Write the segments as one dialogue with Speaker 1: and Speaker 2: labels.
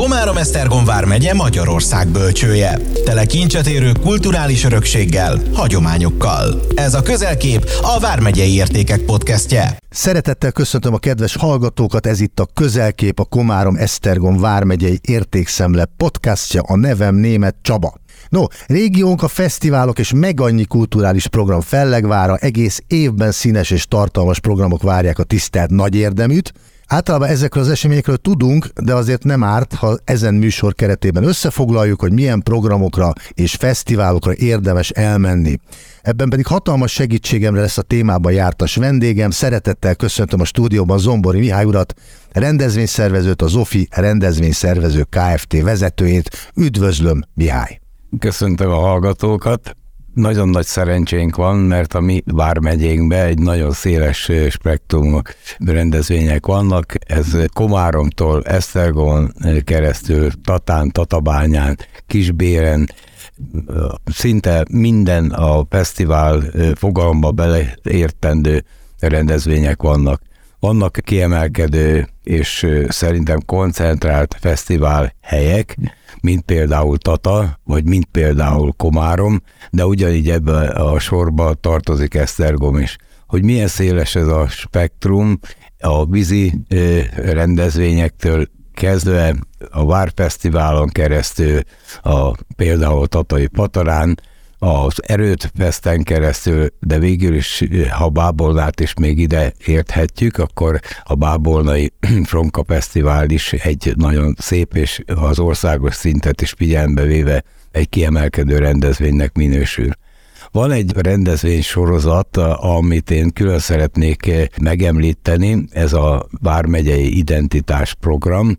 Speaker 1: Komárom Esztergom vármegye Magyarország bölcsője. Tele kincset érő kulturális örökséggel, hagyományokkal. Ez a Közelkép a Vármegyei Értékek podcastje.
Speaker 2: Szeretettel köszöntöm a kedves hallgatókat, ez itt a Közelkép, a Komárom Esztergom vármegyei értékszemle podcastja, a nevem német Csaba. No, régiónk a fesztiválok és meg annyi kulturális program fellegvára, egész évben színes és tartalmas programok várják a tisztelt nagy érdeműt, Általában ezekről az eseményekről tudunk, de azért nem árt, ha ezen műsor keretében összefoglaljuk, hogy milyen programokra és fesztiválokra érdemes elmenni. Ebben pedig hatalmas segítségemre lesz a témában jártas vendégem. Szeretettel köszöntöm a stúdióban Zombori Mihály urat, rendezvényszervezőt, a Zofi rendezvényszervező Kft. vezetőjét. Üdvözlöm, Mihály!
Speaker 3: Köszöntöm a hallgatókat! Nagyon nagy szerencsénk van, mert a mi vármegyénkben egy nagyon széles spektrum rendezvények vannak. Ez Komáromtól, Esztergon keresztül, Tatán, Tatabányán, Kisbéren, szinte minden a fesztivál fogalomba beleértendő rendezvények vannak. Vannak kiemelkedő és szerintem koncentrált fesztivál helyek, mint például Tata, vagy mint például Komárom, de ugyanígy ebbe a sorba tartozik Esztergom is. Hogy milyen széles ez a spektrum, a vízi rendezvényektől kezdve a Várfesztiválon keresztül, a, például Tatai Patarán, az erőt veszten keresztül, de végül is, ha Bábolnát is még ide érthetjük, akkor a Bábolnai Fronka Fesztivál is egy nagyon szép és az országos szintet is figyelembe véve egy kiemelkedő rendezvénynek minősül. Van egy rendezvény sorozat, amit én külön szeretnék megemlíteni, ez a Vármegyei Identitás Program,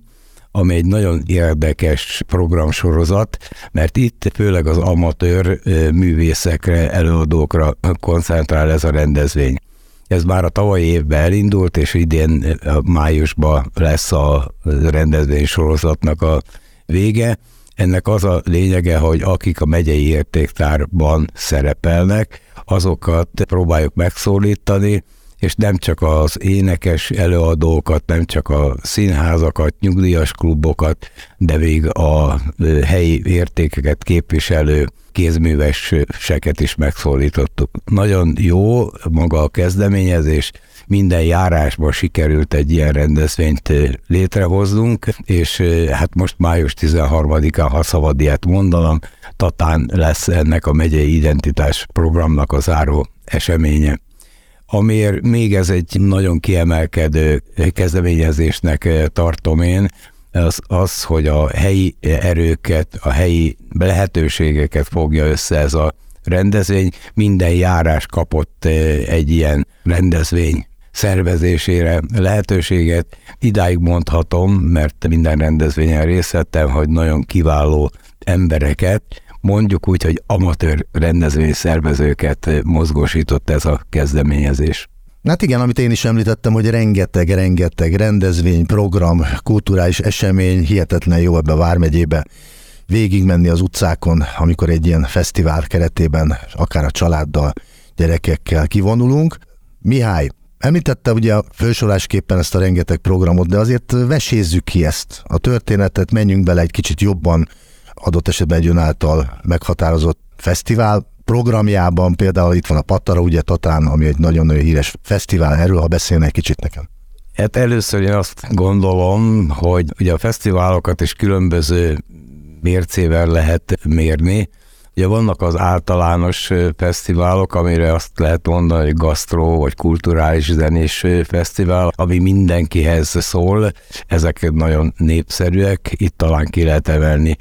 Speaker 3: ami egy nagyon érdekes programsorozat, mert itt főleg az amatőr művészekre, előadókra koncentrál ez a rendezvény. Ez már a tavalyi évben elindult, és idén májusban lesz a rendezvény sorozatnak a vége. Ennek az a lényege, hogy akik a megyei értéktárban szerepelnek, azokat próbáljuk megszólítani, és nem csak az énekes előadókat, nem csak a színházakat, nyugdíjas klubokat, de még a helyi értékeket képviselő kézműveseket is megszólítottuk. Nagyon jó maga a kezdeményezés, minden járásban sikerült egy ilyen rendezvényt létrehoznunk, és hát most május 13-án, ha szabad ilyet mondanom, Tatán lesz ennek a megyei identitás programnak a záró eseménye amiért még ez egy nagyon kiemelkedő kezdeményezésnek eh, tartom én, az, az, hogy a helyi erőket, a helyi lehetőségeket fogja össze ez a rendezvény. Minden járás kapott eh, egy ilyen rendezvény szervezésére lehetőséget. Idáig mondhatom, mert minden rendezvényen részt vettem, hogy nagyon kiváló embereket, mondjuk úgy, hogy amatőr rendezvény szervezőket mozgósított ez a kezdeményezés.
Speaker 2: Hát igen, amit én is említettem, hogy rengeteg, rengeteg rendezvény, program, kulturális esemény, hihetetlen jó ebbe a Vármegyébe végigmenni az utcákon, amikor egy ilyen fesztivál keretében, akár a családdal, gyerekekkel kivonulunk. Mihály, Említette ugye a fősorásképpen ezt a rengeteg programot, de azért vesézzük ki ezt. A történetet menjünk bele egy kicsit jobban, adott esetben egy által meghatározott fesztivál programjában, például itt van a Patara, ugye Tatán, ami egy nagyon-nagyon híres fesztivál, erről ha beszélne egy kicsit nekem.
Speaker 3: Hát először én azt gondolom, hogy ugye a fesztiválokat is különböző mércével lehet mérni. Ugye vannak az általános fesztiválok, amire azt lehet mondani, hogy gasztró vagy kulturális zenés fesztivál, ami mindenkihez szól. Ezek nagyon népszerűek, itt talán ki lehet emelni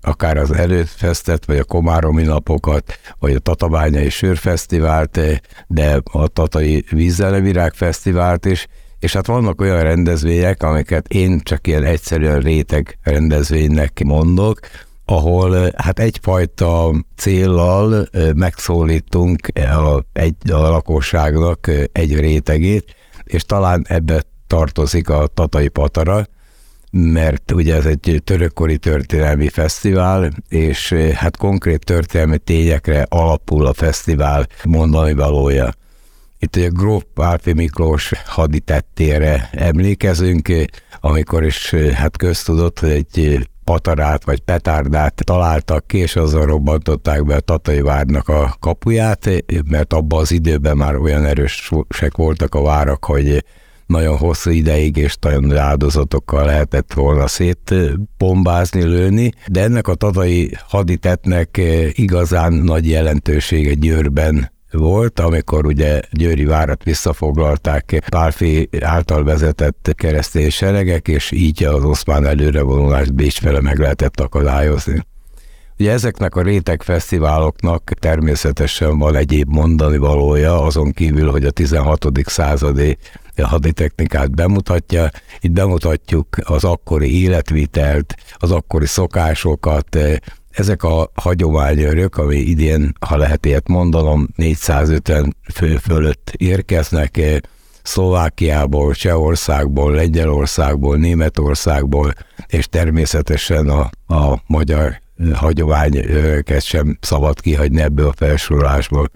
Speaker 3: akár az előfesztet, vagy a Komáromi napokat, vagy a Tatabányai Sörfesztivált, de a Tatai Vízzelemirág Fesztivált is, és hát vannak olyan rendezvények, amiket én csak ilyen egyszerűen réteg rendezvénynek mondok, ahol hát egyfajta céllal megszólítunk a, egy, a lakosságnak egy rétegét, és talán ebbe tartozik a Tatai Patara, mert ugye ez egy törökkori történelmi fesztivál, és hát konkrét történelmi tényekre alapul a fesztivál mondani valója. Itt ugye Gróf Pálfi Miklós haditettére emlékezünk, amikor is hát köztudott, hogy egy patarát vagy petárdát találtak ki, és azzal robbantották be a Tatai várnak a kapuját, mert abban az időben már olyan erősek voltak a várak, hogy nagyon hosszú ideig és nagyon áldozatokkal lehetett volna szétbombázni, lőni, de ennek a tatai haditetnek igazán nagy jelentősége Győrben volt, amikor ugye Győri várat visszafoglalták Pálfi által vezetett keresztény seregek, és így az oszmán előrevonulást Bécs fele meg lehetett akadályozni. Ugye ezeknek a réteg fesztiváloknak természetesen van egyéb mondani valója, azon kívül, hogy a 16. századi haditechnikát bemutatja. Itt bemutatjuk az akkori életvitelt, az akkori szokásokat, ezek a hagyományőrök, ami idén, ha lehet ilyet mondanom, 450 fő fölött érkeznek, Szlovákiából, Csehországból, Lengyelországból, Németországból, és természetesen a, a magyar hagyományőröket sem szabad kihagyni ebből a felsorolásból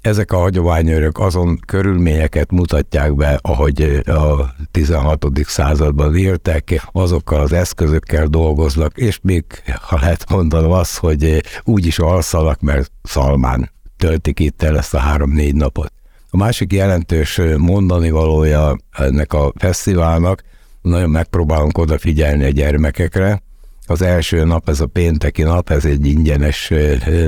Speaker 3: ezek a hagyományőrök azon körülményeket mutatják be, ahogy a 16. században éltek, azokkal az eszközökkel dolgoznak, és még, ha lehet mondanom azt, hogy úgy is alszanak, mert szalmán töltik itt el ezt a három-négy napot. A másik jelentős mondani valója ennek a fesztiválnak, nagyon megpróbálunk odafigyelni a gyermekekre, az első nap, ez a pénteki nap, ez egy ingyenes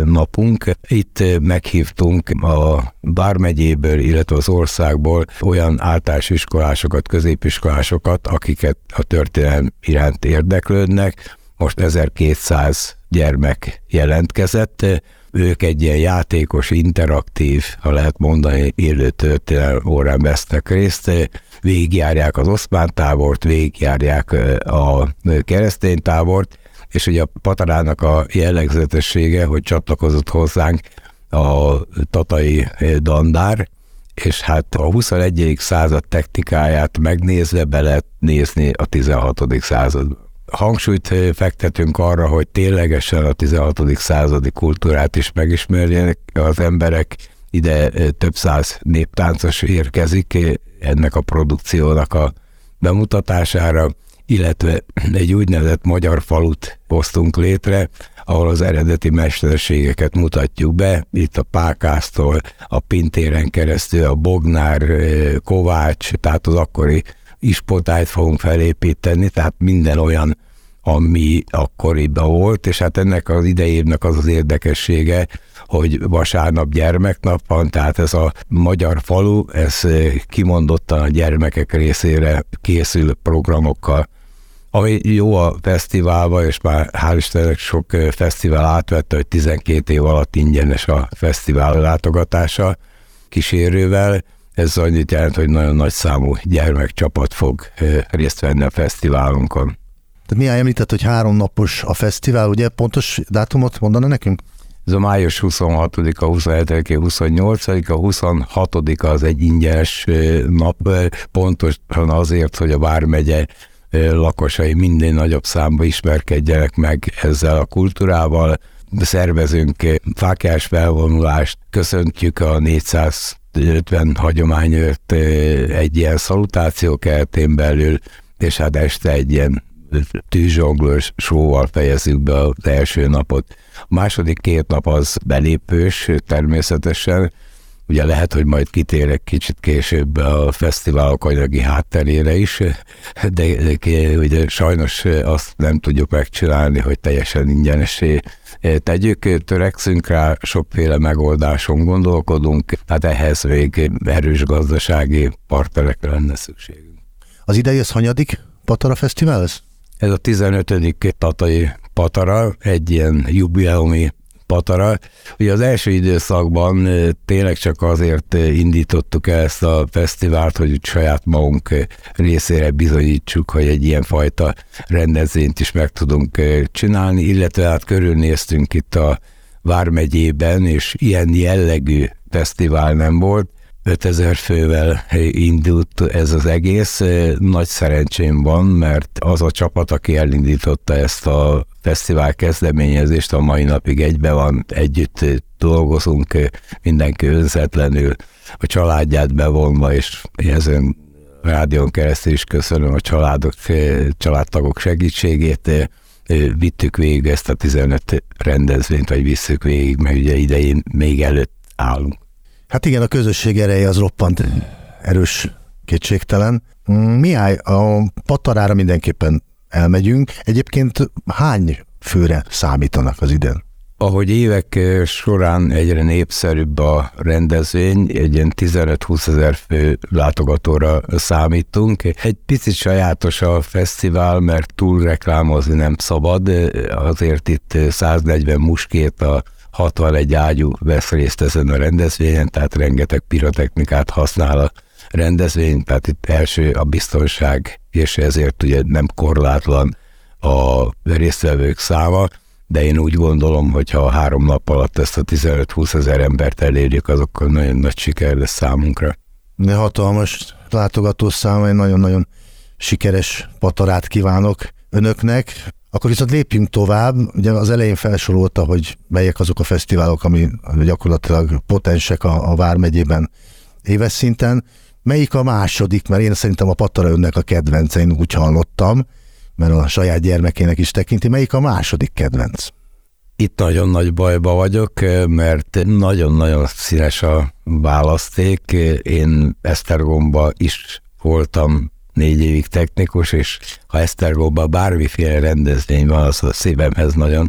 Speaker 3: napunk. Itt meghívtunk a Bármegyéből, illetve az országból olyan általános iskolásokat, középiskolásokat, akiket a történelem iránt érdeklődnek. Most 1200 gyermek jelentkezett, ők egy ilyen játékos, interaktív, ha lehet mondani, élő történelem órán vesznek részt, végigjárják az oszmán tábort, végigjárják a keresztény tábort, és ugye a Patarának a jellegzetessége, hogy csatlakozott hozzánk a tatai dandár, és hát a 21. század technikáját megnézve be lehet nézni a 16. században hangsúlyt fektetünk arra, hogy ténylegesen a 16. századi kultúrát is megismerjenek az emberek. Ide több száz néptáncos érkezik ennek a produkciónak a bemutatására, illetve egy úgynevezett magyar falut hoztunk létre, ahol az eredeti mesterségeket mutatjuk be, itt a Pákásztól, a Pintéren keresztül, a Bognár, Kovács, tehát az akkori ispotályt fogunk felépíteni, tehát minden olyan, ami akkoriban volt, és hát ennek az idejének az az érdekessége, hogy vasárnap gyermeknap van, tehát ez a magyar falu, ez kimondottan a gyermekek részére készül programokkal. Ami jó a fesztiválba, és már hál' Istennek sok fesztivál átvette, hogy 12 év alatt ingyenes a fesztivál látogatása kísérővel, ez annyit jelent, hogy nagyon nagy számú gyermekcsapat fog részt venni a fesztiválunkon.
Speaker 2: Tehát mi említett, hogy három napos a fesztivál, ugye pontos dátumot mondana nekünk?
Speaker 3: Ez a május 26-a, 27 28 a 26 az egy ingyenes nap, pontosan azért, hogy a Vármegye lakosai minden nagyobb számba ismerkedjenek meg ezzel a kultúrával. Szervezünk fákás felvonulást, köszöntjük a 450 hagyományőrt egy ilyen szalutáció keretén belül, és hát este egy ilyen tűzsonglős sóval fejezzük be az első napot. A második két nap az belépős természetesen, Ugye lehet, hogy majd kitérek kicsit később a fesztiválok anyagi hátterére is, de, ugye sajnos azt nem tudjuk megcsinálni, hogy teljesen ingyenesé tegyük. Törekszünk rá, sokféle megoldáson gondolkodunk, hát ehhez még erős gazdasági partnerekre lenne szükségünk.
Speaker 2: Az idei az hanyadik Patara Fesztivál? Ez
Speaker 3: a 15. Tatai Patara, egy ilyen jubileumi patara. Ugye az első időszakban tényleg csak azért indítottuk el ezt a fesztivált, hogy saját magunk részére bizonyítsuk, hogy egy ilyen fajta rendezvényt is meg tudunk csinálni, illetve hát körülnéztünk itt a Vármegyében, és ilyen jellegű fesztivál nem volt. 5000 fővel indult ez az egész. Nagy szerencsém van, mert az a csapat, aki elindította ezt a fesztivál kezdeményezést, a mai napig egybe van, együtt dolgozunk, mindenki önzetlenül, a családját bevonva, és ezen rádión keresztül is köszönöm a családok, családtagok segítségét, vittük végig ezt a 15 rendezvényt, vagy visszük végig, mert ugye idején még előtt állunk.
Speaker 2: Hát igen, a közösség ereje az roppant erős, kétségtelen. Miáj, a patarára mindenképpen elmegyünk. Egyébként hány főre számítanak az idén?
Speaker 3: Ahogy évek során egyre népszerűbb a rendezvény, egy ilyen 15-20 ezer fő látogatóra számítunk. Egy picit sajátos a fesztivál, mert túl reklámozni nem szabad, azért itt 140 muskét a 61 ágyú vesz részt ezen a rendezvényen, tehát rengeteg pirotechnikát használ a rendezvény, tehát itt első a biztonság, és ezért ugye nem korlátlan a résztvevők száma, de én úgy gondolom, hogy ha három nap alatt ezt a 15-20 ezer embert elérjük, azokkal nagyon nagy siker lesz számunkra.
Speaker 2: De hatalmas látogatószáma, egy nagyon-nagyon sikeres patarát kívánok önöknek. Akkor viszont lépjünk tovább. Ugye az elején felsorolta, hogy melyek azok a fesztiválok, ami gyakorlatilag potensek a, a Vármegyében éves szinten. Melyik a második? Mert én szerintem a Patara önnek a kedvence, én úgy hallottam, mert a saját gyermekének is tekinti. Melyik a második kedvenc?
Speaker 3: Itt nagyon nagy bajba vagyok, mert nagyon-nagyon színes a választék. Én Esztergomba is voltam négy évig technikus, és ha Esztergóban bármiféle rendezvény van, az a szívemhez nagyon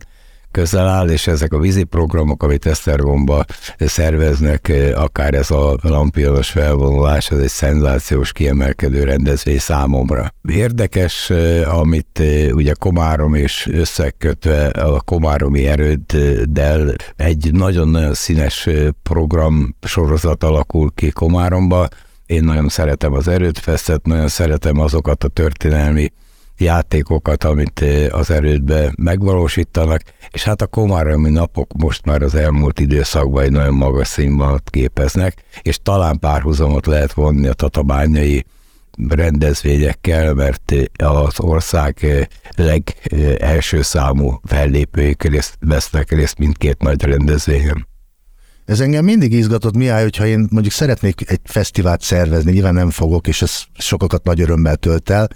Speaker 3: közel áll, és ezek a vízi programok, amit Esztergomba szerveznek, akár ez a lampionos felvonulás, ez egy szenzációs kiemelkedő rendezvény számomra. Érdekes, amit ugye Komárom és összekötve a Komáromi erőddel egy nagyon-nagyon színes program sorozat alakul ki Komáromba, én nagyon szeretem az erőtfeszet, nagyon szeretem azokat a történelmi játékokat, amit az erődbe megvalósítanak, és hát a komáromi napok most már az elmúlt időszakban egy nagyon magas színvonalat képeznek, és talán párhuzamot lehet vonni a tatabányai rendezvényekkel, mert az ország legelső számú fellépői vesznek részt mindkét nagy rendezvényen.
Speaker 2: Ez engem mindig izgatott, mi áll, hogyha én mondjuk szeretnék egy fesztivált szervezni, nyilván nem fogok, és ez sokakat nagy örömmel tölt el,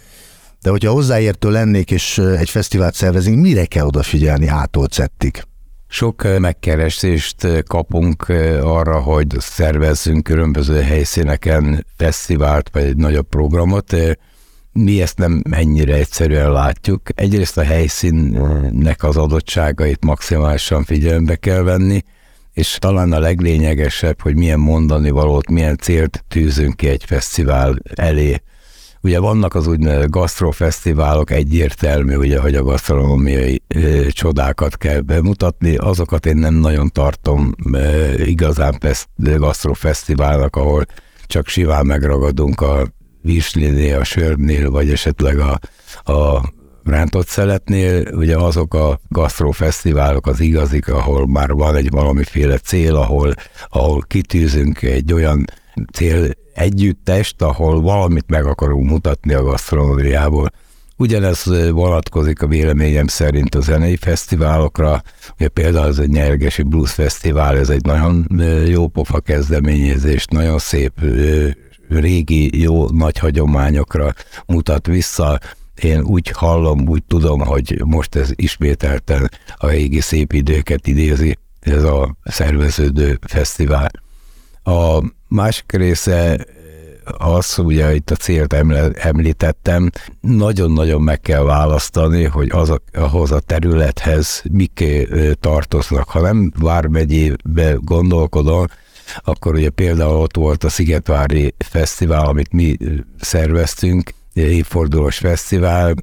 Speaker 2: de hogyha hozzáértő lennék, és egy fesztivált szervezünk, mire kell odafigyelni ától cettig?
Speaker 3: Sok megkeresést kapunk arra, hogy szervezzünk különböző helyszíneken fesztivált, vagy egy nagyobb programot. Mi ezt nem ennyire egyszerűen látjuk. Egyrészt a helyszínnek az adottságait maximálisan figyelembe kell venni, és talán a leglényegesebb, hogy milyen mondani valót, milyen célt tűzünk ki egy fesztivál elé. Ugye vannak az úgynevezett gasztrofesztiválok, egyértelmű, ugye, hogy a gasztronómiai e, csodákat kell bemutatni, azokat én nem nagyon tartom e, igazán gasztrofesztiválnak, ahol csak siván megragadunk a vízslinél, a sörnél, vagy esetleg a, a rántott szeletnél ugye azok a gasztrofesztiválok az igazik, ahol már van egy valamiféle cél, ahol, ahol kitűzünk egy olyan cél együttest, ahol valamit meg akarunk mutatni a gasztronómiából. Ugyanez vonatkozik a véleményem szerint a zenei fesztiválokra, ugye például az egy Nyergesi Blues Fesztivál, ez egy nagyon jó pofa kezdeményezés, nagyon szép régi, jó nagy hagyományokra mutat vissza, én úgy hallom, úgy tudom, hogy most ez ismételten a régi szép időket idézi, ez a szerveződő fesztivál. A másik része az, ugye itt a célt említettem, nagyon-nagyon meg kell választani, hogy az a, ahhoz a területhez mik tartoznak. Ha nem Vármegyébe gondolkodom, akkor ugye például ott volt a Szigetvári Fesztivál, amit mi szerveztünk, évfordulós fesztivál,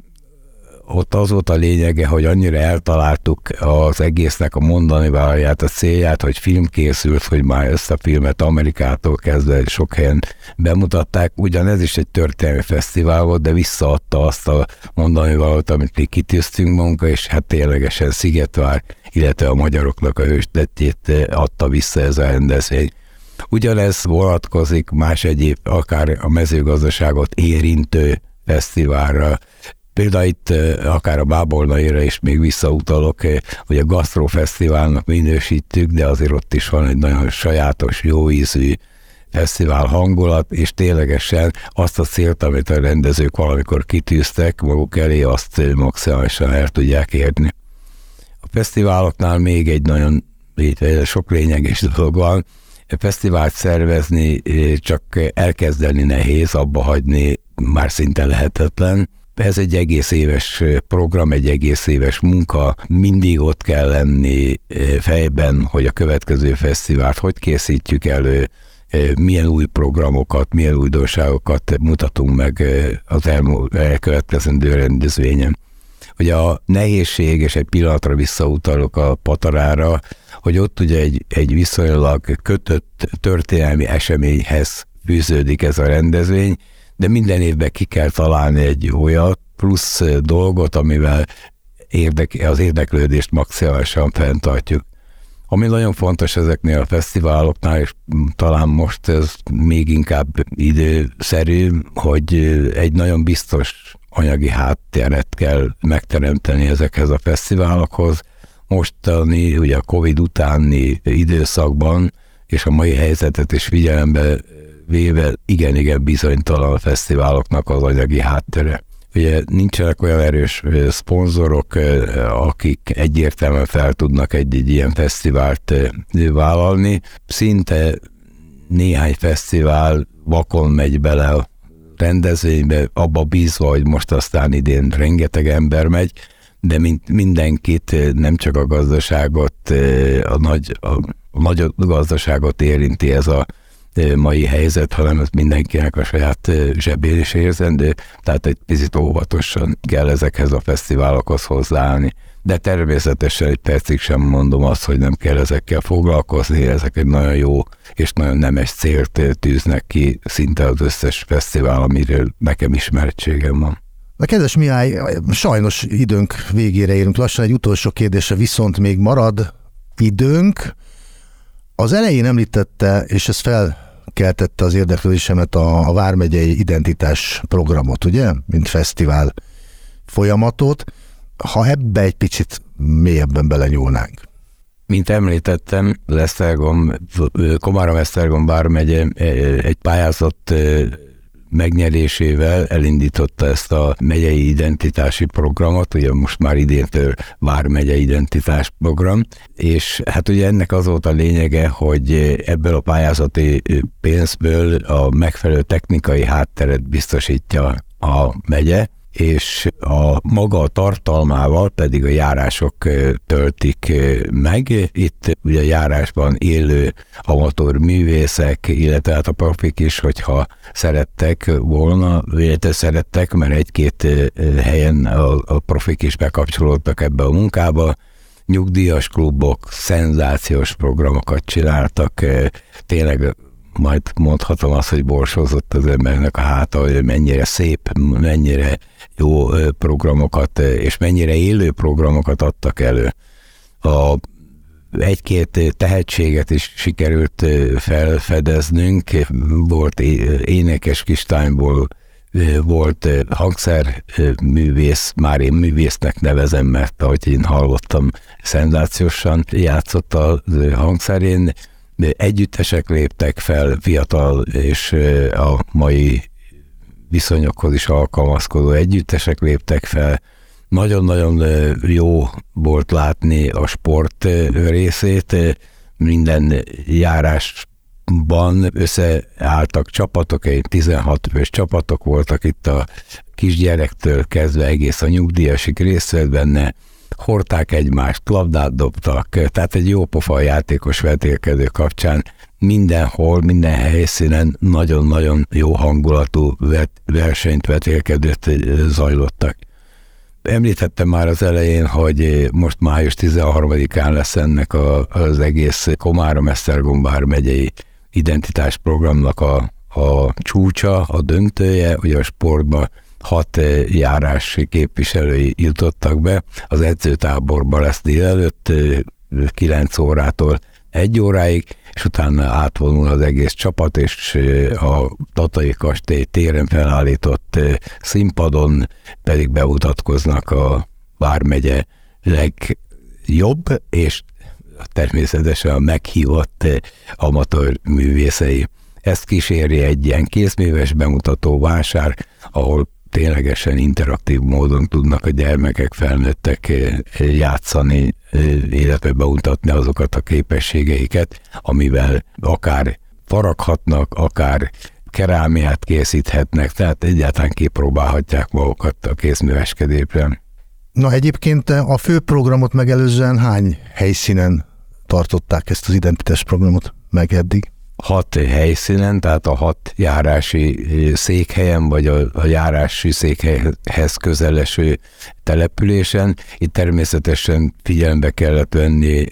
Speaker 3: ott az volt a lényege, hogy annyira eltaláltuk az egésznek a mondani válját, a célját, hogy film készült, hogy már ezt a filmet Amerikától kezdve sok helyen bemutatták. Ugyanez is egy történelmi fesztivál volt, de visszaadta azt a mondani valamit, amit mi kitűztünk munka, és hát ténylegesen Szigetvár, illetve a magyaroknak a hőstetjét adta vissza ez a rendezvény. Ugyanez vonatkozik más egyéb, akár a mezőgazdaságot érintő fesztiválra, Például itt akár a Bábolnaira is még visszautalok, hogy a Gastrofesztiválnak minősítjük, de azért ott is van egy nagyon sajátos, jó ízű fesztivál hangulat, és ténylegesen azt a célt, amit a rendezők valamikor kitűztek maguk elé, azt maximálisan el tudják érni. A fesztiváloknál még egy nagyon sok lényeges dolog van. Fesztivált szervezni csak elkezdeni nehéz, abba hagyni már szinte lehetetlen ez egy egész éves program, egy egész éves munka, mindig ott kell lenni fejben, hogy a következő fesztivált hogy készítjük elő, milyen új programokat, milyen újdonságokat mutatunk meg az elkövetkezendő rendezvényen. Hogy a nehézség, és egy pillanatra visszautalok a patarára, hogy ott ugye egy, egy viszonylag kötött történelmi eseményhez fűződik ez a rendezvény, de minden évben ki kell találni egy olyat, plusz dolgot, amivel érdek, az érdeklődést maximálisan fenntartjuk. Ami nagyon fontos ezeknél a fesztiváloknál, és talán most ez még inkább időszerű, hogy egy nagyon biztos anyagi hátteret kell megteremteni ezekhez a fesztiválokhoz. Mostani, ugye a Covid utáni időszakban, és a mai helyzetet is figyelembe véve igen-igen bizonytalan a fesztiváloknak az anyagi háttere. Ugye nincsenek olyan erős szponzorok, akik egyértelműen fel tudnak egy-egy ilyen fesztivált vállalni. Szinte néhány fesztivál vakon megy bele a rendezvénybe, abba bízva, hogy most aztán idén rengeteg ember megy, de mint mindenkit, nem csak a gazdaságot, a nagy, a, a nagy gazdaságot érinti ez a mai helyzet, hanem ez mindenkinek a saját zsebén is érzendő, tehát egy picit óvatosan kell ezekhez a fesztiválokhoz hozzáállni. De természetesen egy percig sem mondom azt, hogy nem kell ezekkel foglalkozni, ezek egy nagyon jó és nagyon nemes célt tűznek ki szinte az összes fesztivál, amiről nekem ismerettségem van.
Speaker 2: Na kedves Mihály, sajnos időnk végére érünk lassan, egy utolsó kérdése viszont még marad időnk. Az elején említette, és ez felkeltette az érdeklődésemet a, a Vármegyei Identitás programot, ugye? Mint fesztivál folyamatot. Ha ebbe egy picit mélyebben belenyúlnánk.
Speaker 3: Mint említettem, Lesztergom, Komárom-Esztergom vármegye egy pályázat megnyerésével elindította ezt a megyei identitási programot, ugye most már idéntől Vármegye identitás program, és hát ugye ennek az volt a lényege, hogy ebből a pályázati pénzből a megfelelő technikai hátteret biztosítja a megye, és a maga a tartalmával pedig a járások töltik meg. Itt ugye a járásban élő amatőr művészek, illetve hát a profik is, hogyha szerettek volna, illetve szerettek, mert egy-két helyen a, a profik is bekapcsolódtak ebbe a munkába, nyugdíjas klubok, szenzációs programokat csináltak, tényleg majd mondhatom azt, hogy borsozott az embernek a háta, hogy mennyire szép, mennyire jó programokat, és mennyire élő programokat adtak elő. A egy-két tehetséget is sikerült felfedeznünk. Volt énekes kistányból, volt hangszerművész, már én művésznek nevezem, mert ahogy én hallottam, szenzációsan játszott a hangszerén, együttesek léptek fel, fiatal és a mai viszonyokhoz is alkalmazkodó együttesek léptek fel. Nagyon-nagyon jó volt látni a sport részét, minden járásban összeálltak csapatok, egy 16 fős csapatok voltak itt a kisgyerektől kezdve egész a nyugdíjasig részt vett benne, hordták egymást, labdát dobtak, tehát egy jó pofa játékos vetélkedő kapcsán mindenhol, minden helyszínen nagyon-nagyon jó hangulatú versenyt vetélkedőt zajlottak. Említettem már az elején, hogy most május 13-án lesz ennek a, az egész Komárom-Esztergom megyei identitásprogramnak a, a csúcsa, a döntője, ugye a sportban hat járás képviselői jutottak be. Az edzőtáborban lesz délelőtt, 9 órától egy óráig, és utána átvonul az egész csapat, és a Tatai Kastély téren felállított színpadon pedig bemutatkoznak a Vármegye legjobb, és természetesen a meghívott amatőr művészei. Ezt kíséri egy ilyen kézműves bemutató vásár, ahol ténylegesen interaktív módon tudnak a gyermekek, felnőttek eh, játszani, eh, illetve bemutatni azokat a képességeiket, amivel akár faraghatnak, akár kerámiát készíthetnek, tehát egyáltalán kipróbálhatják magukat a kézműveskedésben.
Speaker 2: Na egyébként a fő programot megelőzően hány helyszínen tartották ezt az identitás programot meg eddig?
Speaker 3: Hat helyszínen, tehát a hat járási székhelyen, vagy a, a járási székhelyhez közeleső településen. Itt természetesen figyelembe kellett venni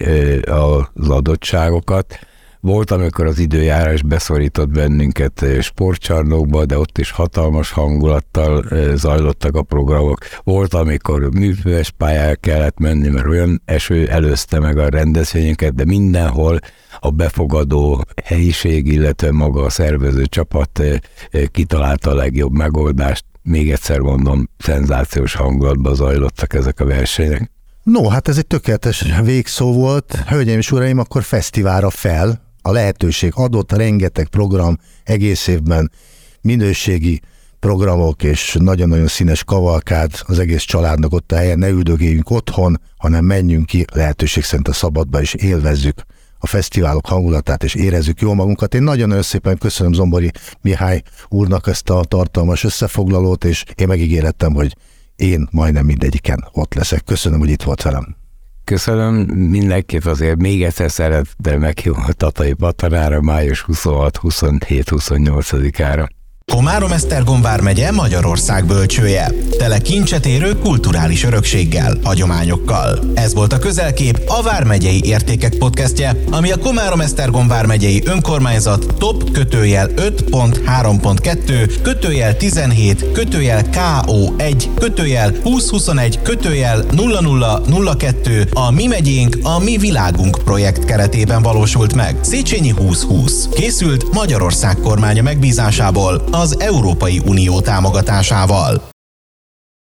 Speaker 3: az adottságokat, volt, amikor az időjárás beszorított bennünket eh, sportcsarnokba, de ott is hatalmas hangulattal eh, zajlottak a programok. Volt, amikor műfőes pályára kellett menni, mert olyan eső előzte meg a rendezvényeket, de mindenhol a befogadó helyiség, illetve maga a szervező csapat eh, kitalálta a legjobb megoldást. Még egyszer mondom, szenzációs hangulatban zajlottak ezek a versenyek.
Speaker 2: No, hát ez egy tökéletes végszó volt. Hölgyeim és uraim, akkor fesztiválra fel, a lehetőség adott, rengeteg program egész évben, minőségi programok és nagyon-nagyon színes kavalkád az egész családnak ott a helyen, ne üldögéljünk otthon, hanem menjünk ki lehetőség szerint a szabadba és élvezzük a fesztiválok hangulatát, és érezzük jól magunkat. Én nagyon-nagyon szépen köszönöm Zombori Mihály úrnak ezt a tartalmas összefoglalót, és én megígérettem, hogy én majdnem mindegyiken ott leszek. Köszönöm, hogy itt volt velem.
Speaker 3: Köszönöm mindenkit azért. Még egyszer szeretném meghívni a Tatai Batanára május 26,
Speaker 1: 27, 28-ára. Komárom-Esztergom vármegye Magyarország bölcsője. Tele kincset érő kulturális örökséggel, hagyományokkal. Ez volt a közelkép a Vármegyei Értékek podcastje, ami a Komárom-Esztergom vármegyei önkormányzat top kötőjel 5.3.2 kötőjel 17 kötőjel KO1 kötőjel 2021 kötőjel 0002 a Mi megyénk, a mi világunk projekt keretében valósult meg. Széchenyi 2020 készült Magyarország kormánya megbízásából a az Európai Unió támogatásával.